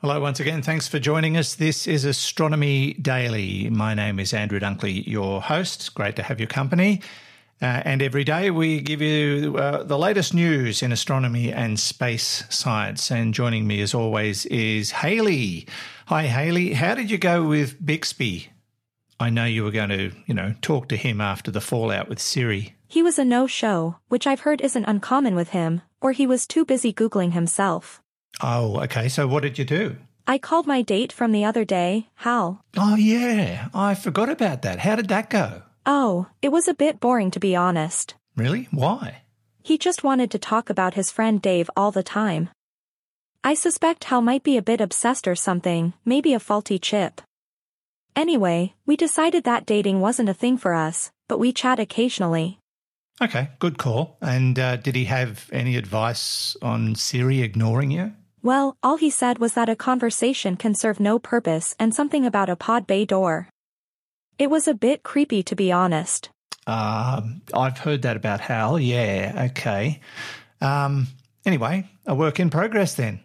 Hello, once again. Thanks for joining us. This is Astronomy Daily. My name is Andrew Dunkley, your host. Great to have your company. Uh, and every day we give you uh, the latest news in astronomy and space science. And joining me, as always, is Halley. Hi, Halley. How did you go with Bixby? I know you were going to, you know, talk to him after the fallout with Siri. He was a no-show, which I've heard isn't uncommon with him, or he was too busy Googling himself. Oh, okay. So what did you do? I called my date from the other day, Hal. Oh, yeah. I forgot about that. How did that go? Oh, it was a bit boring to be honest. Really? Why? He just wanted to talk about his friend Dave all the time. I suspect Hal might be a bit obsessed or something, maybe a faulty chip. Anyway, we decided that dating wasn't a thing for us, but we chat occasionally. Okay, good call. And uh, did he have any advice on Siri ignoring you? Well, all he said was that a conversation can serve no purpose and something about a pod bay door. It was a bit creepy to be honest. Um, I've heard that about Hal. Yeah, okay. Um, anyway, a work in progress then.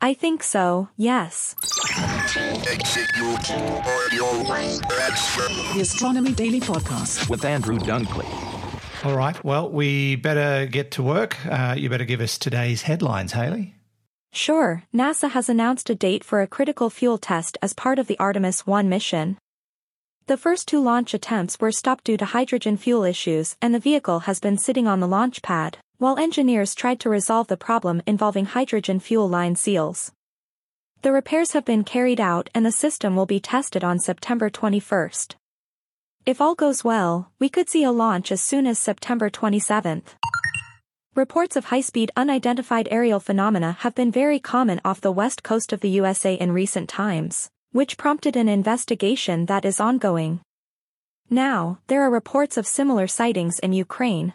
I think so, yes. The Astronomy Daily Podcast. with Andrew Dunkley. All right, well, we better get to work. Uh, you better give us today's headlines, Halley. Sure, NASA has announced a date for a critical fuel test as part of the Artemis 1 mission. The first two launch attempts were stopped due to hydrogen fuel issues and the vehicle has been sitting on the launch pad, while engineers tried to resolve the problem involving hydrogen fuel line seals. The repairs have been carried out and the system will be tested on September 21st. If all goes well, we could see a launch as soon as September 27th. Reports of high-speed unidentified aerial phenomena have been very common off the west coast of the USA in recent times, which prompted an investigation that is ongoing. Now, there are reports of similar sightings in Ukraine.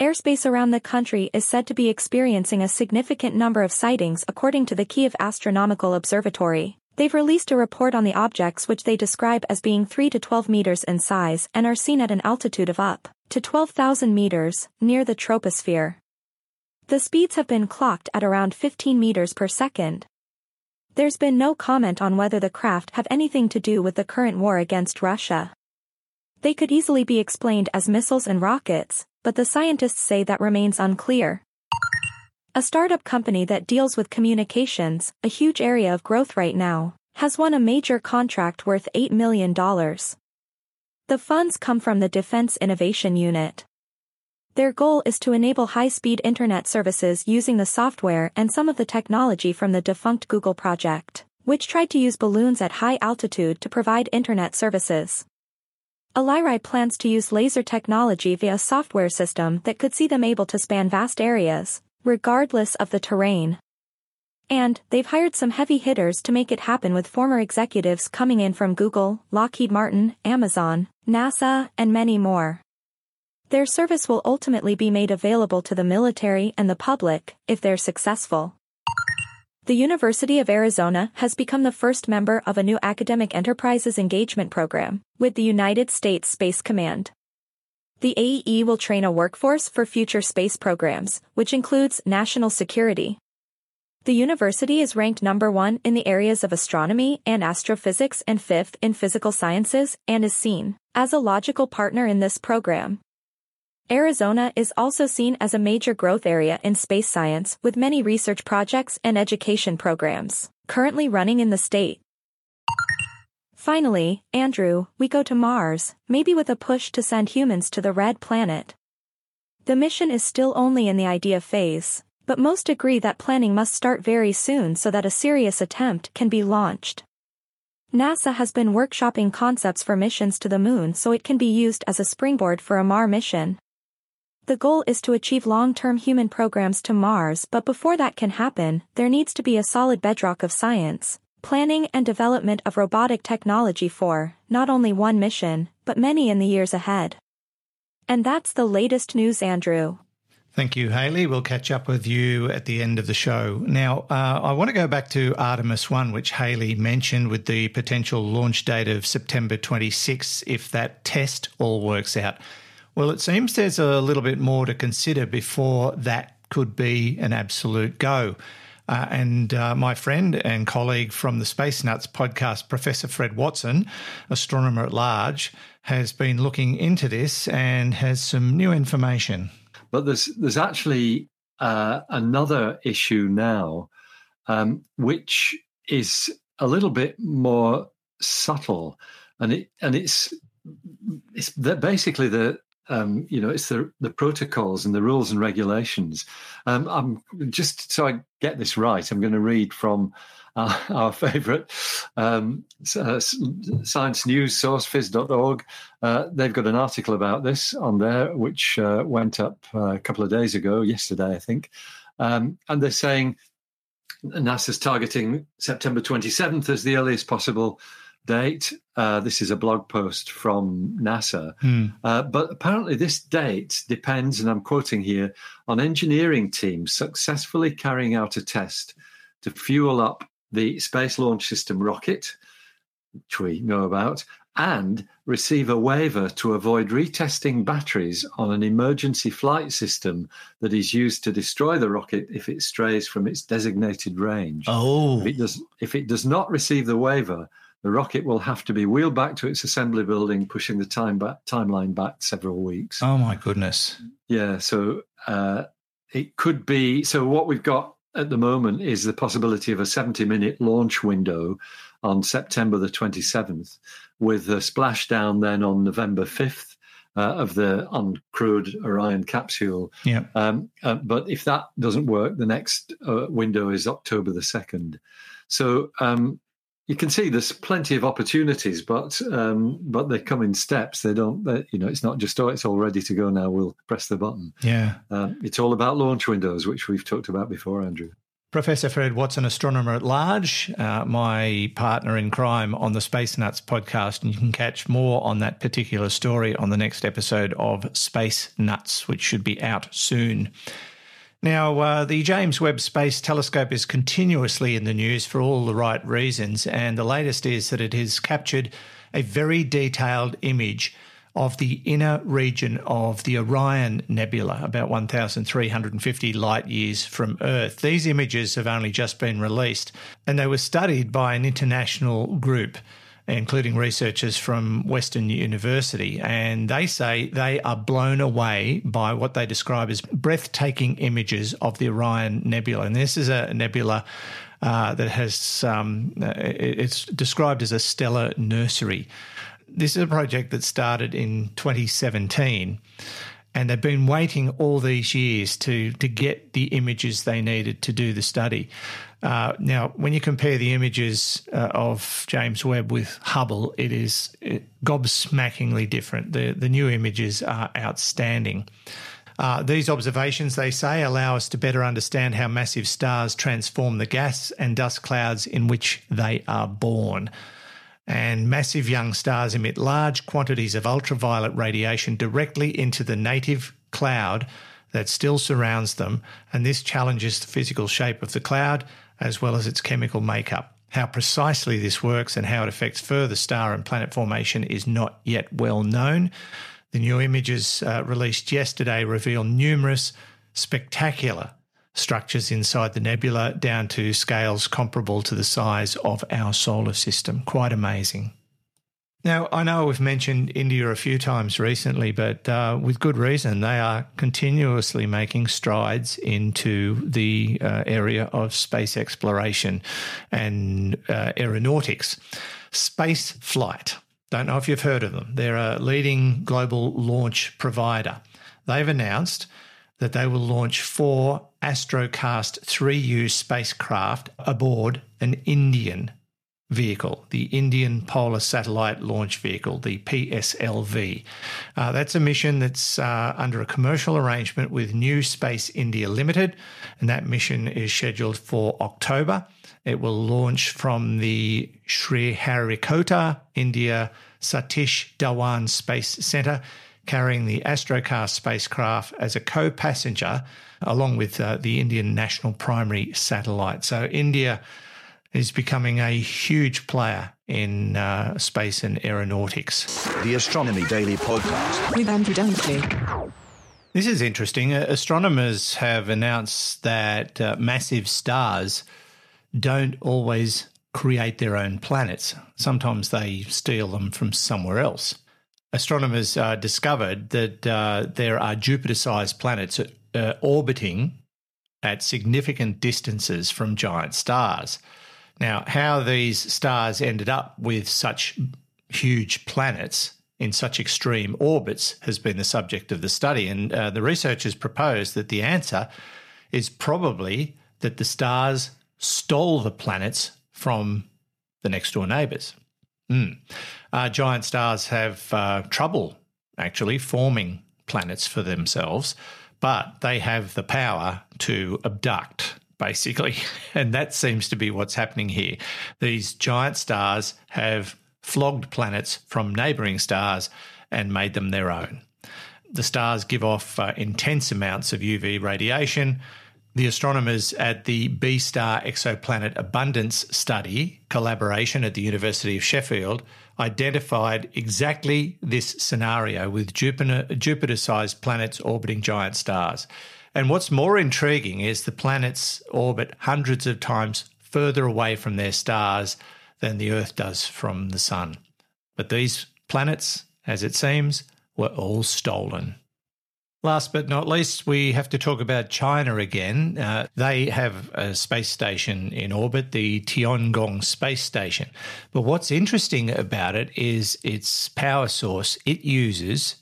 Airspace around the country is said to be experiencing a significant number of sightings according to the Kiev Astronomical Observatory. They've released a report on the objects which they describe as being 3 to 12 meters in size and are seen at an altitude of up to 12,000 meters, near the troposphere. The speeds have been clocked at around 15 meters per second. There's been no comment on whether the craft have anything to do with the current war against Russia. They could easily be explained as missiles and rockets, but the scientists say that remains unclear. A startup company that deals with communications, a huge area of growth right now, has won a major contract worth $8 million. The funds come from the Defense Innovation Unit. Their goal is to enable high-speed internet services using the software and some of the technology from the defunct Google project, which tried to use balloons at high altitude to provide internet services. Aalyria plans to use laser technology via a software system that could see them able to span vast areas, regardless of the terrain. And, they've hired some heavy hitters to make it happen with former executives coming in from Google, Lockheed Martin, Amazon, NASA, and many more. Their service will ultimately be made available to the military and the public, if they're successful. The University of Arizona has become the first member of a new academic enterprises engagement program, with the United States Space Command. The AE will train a workforce for future space programs, which includes national security. The university is ranked number one in the areas of astronomy and astrophysics and fifth in physical sciences and is seen as a logical partner in this program. Arizona is also seen as a major growth area in space science with many research projects and education programs currently running in the state. Finally, Andrew, we go to Mars, maybe with a push to send humans to the red planet. The mission is still only in the idea phase, but most agree that planning must start very soon so that a serious attempt can be launched. NASA has been workshopping concepts for missions to the moon so it can be used as a springboard for a Mars mission. The goal is to achieve long-term human programs to Mars but before that can happen, there needs to be a solid bedrock of science, planning and development of robotic technology for, not only one mission, but many in the years ahead. And that's the latest news Andrew. Thank you, Halley. We'll catch up with you at the end of the show. Now, uh, I want to go back to Artemis 1, which Halley mentioned with the potential launch date of September 26 if that test all works out. Well, it seems there's a little bit more to consider before that could be an absolute go. Uh, and uh, my friend and colleague from the Space Nuts podcast, Professor Fred Watson, astronomer at large, has been looking into this and has some new information. But there's there's actually uh, another issue now, um, which is a little bit more subtle, and it and it's it's basically the um, you know, it's the the protocols and the rules and regulations. Um, I'm just so I get this right. I'm going to read from our, our favourite um, uh, science news source, phys.org. Uh, they've got an article about this on there, which uh, went up uh, a couple of days ago, yesterday, I think, um, and they're saying NASA's targeting September 27th as the earliest possible date. Uh, this is a blog post from NASA. Hmm. Uh, but apparently, this date depends, and I'm quoting here, on engineering teams successfully carrying out a test to fuel up the Space Launch System rocket, which we know about, and receive a waiver to avoid retesting batteries on an emergency flight system that is used to destroy the rocket if it strays from its designated range. Oh. If it does, if it does not receive the waiver, the rocket will have to be wheeled back to its assembly building, pushing the time back, timeline back several weeks. Oh my goodness! Yeah, so uh, it could be. So what we've got at the moment is the possibility of a 70-minute launch window on September the 27th, with a splashdown then on November 5th. Uh, of the uncrewed Orion capsule. Yeah. Um, uh, but if that doesn't work, the next uh, window is October the 2nd. So um, you can see there's plenty of opportunities, but um, but they come in steps. They don't, they, you know, it's not just oh, it's all ready to go now. We'll press the button. Yeah, um, it's all about launch windows, which we've talked about before, Andrew. Professor Fred Watson, astronomer at large, uh, my partner in crime on the Space Nuts podcast, and you can catch more on that particular story on the next episode of Space Nuts, which should be out soon. Now, uh, the James Webb Space Telescope is continuously in the news for all the right reasons, and the latest is that it has captured a very detailed image of the inner region of the Orion Nebula, about 1,350 light years from Earth. These images have only just been released, and they were studied by an international group including researchers from Western University, and they say they are blown away by what they describe as breathtaking images of the Orion Nebula. And this is a nebula uh, that has, um, it's described as a stellar nursery. This is a project that started in 2017 and they've been waiting all these years to to get the images they needed to do the study. Uh, now, when you compare the images uh, of James Webb with Hubble, it is gobsmackingly different. The the new images are outstanding. Uh, these observations, they say, allow us to better understand how massive stars transform the gas and dust clouds in which they are born. And massive young stars emit large quantities of ultraviolet radiation directly into the native cloud that still surrounds them, and this challenges the physical shape of the cloud as well as its chemical makeup. How precisely this works and how it affects further star and planet formation is not yet well known. The new images uh, released yesterday reveal numerous spectacular structures inside the nebula down to scales comparable to the size of our solar system. Quite amazing. Now, I know we've mentioned India a few times recently, but uh, with good reason. They are continuously making strides into the uh, area of space exploration and uh, aeronautics. Space flight. Don't know if you've heard of them. They're a leading global launch provider. They've announced that they will launch four Astrocast 3U spacecraft aboard an Indian vehicle, the Indian Polar Satellite Launch Vehicle, the PSLV. Uh, that's a mission that's uh, under a commercial arrangement with New Space India Limited, and that mission is scheduled for October. It will launch from the Sriharikota, India Satish Dhawan Space Centre, carrying the Astrocast spacecraft as a co passenger along with uh, the Indian National Primary Satellite. So, India is becoming a huge player in uh, space and aeronautics. The Astronomy Daily Podcast with Andrew Dunkley. This is interesting. Uh, astronomers have announced that uh, massive stars don't always create their own planets. Sometimes they steal them from somewhere else. Astronomers uh, discovered that uh, there are Jupiter sized planets uh, orbiting at significant distances from giant stars. Now, how these stars ended up with such huge planets in such extreme orbits has been the subject of the study. And uh, the researchers propose that the answer is probably that the stars stole the planets from the next door neighbours. Mm. Uh, giant stars have uh, trouble actually forming planets for themselves, but they have the power to abduct basically. And that seems to be what's happening here. These giant stars have flogged planets from neighbouring stars and made them their own. The stars give off uh, intense amounts of UV radiation. The astronomers at the B Star Exoplanet Abundance Study collaboration at the University of Sheffield identified exactly this scenario with Jupiter sized planets orbiting giant stars. And what's more intriguing is the planets orbit hundreds of times further away from their stars than the Earth does from the Sun. But these planets, as it seems, were all stolen. Last but not least, we have to talk about China again. Uh, they have a space station in orbit, the Tiangong Space Station. But what's interesting about it is its power source. It uses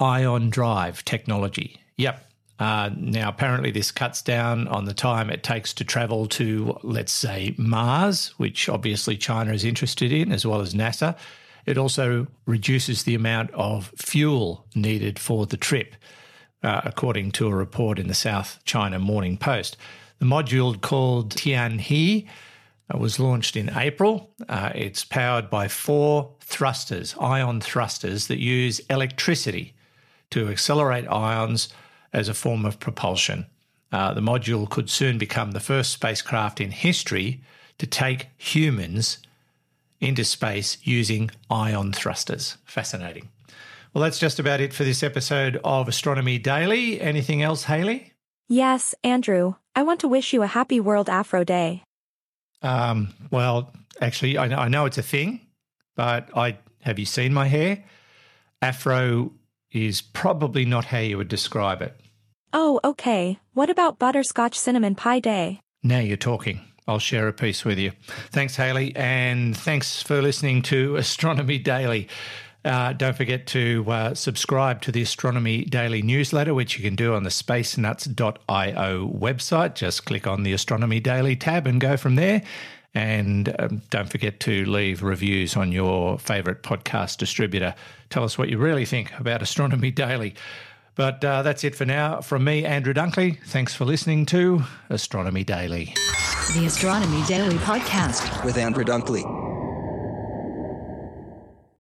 ion drive technology. Yep, uh, now, apparently, this cuts down on the time it takes to travel to, let's say, Mars, which obviously China is interested in, as well as NASA. It also reduces the amount of fuel needed for the trip, uh, according to a report in the South China Morning Post. The module called Tianhe uh, was launched in April. Uh, it's powered by four thrusters, ion thrusters, that use electricity to accelerate ions as a form of propulsion. Uh, the module could soon become the first spacecraft in history to take humans into space using ion thrusters. Fascinating. Well, that's just about it for this episode of Astronomy Daily. Anything else, Halley? Yes, Andrew. I want to wish you a happy World Afro Day. Um, well, actually, I know, I know it's a thing, but I have you seen my hair? Afro is probably not how you would describe it. Oh, okay. What about butterscotch cinnamon pie day? Now you're talking. I'll share a piece with you. Thanks, Halley, and thanks for listening to Astronomy Daily. Uh, don't forget to uh, subscribe to the Astronomy Daily newsletter, which you can do on the spacenuts.io website. Just click on the Astronomy Daily tab and go from there. And um, don't forget to leave reviews on your favorite podcast distributor. Tell us what you really think about Astronomy Daily. But uh, that's it for now. From me, Andrew Dunkley, thanks for listening to Astronomy Daily. The Astronomy Daily Podcast with Andrew Dunkley.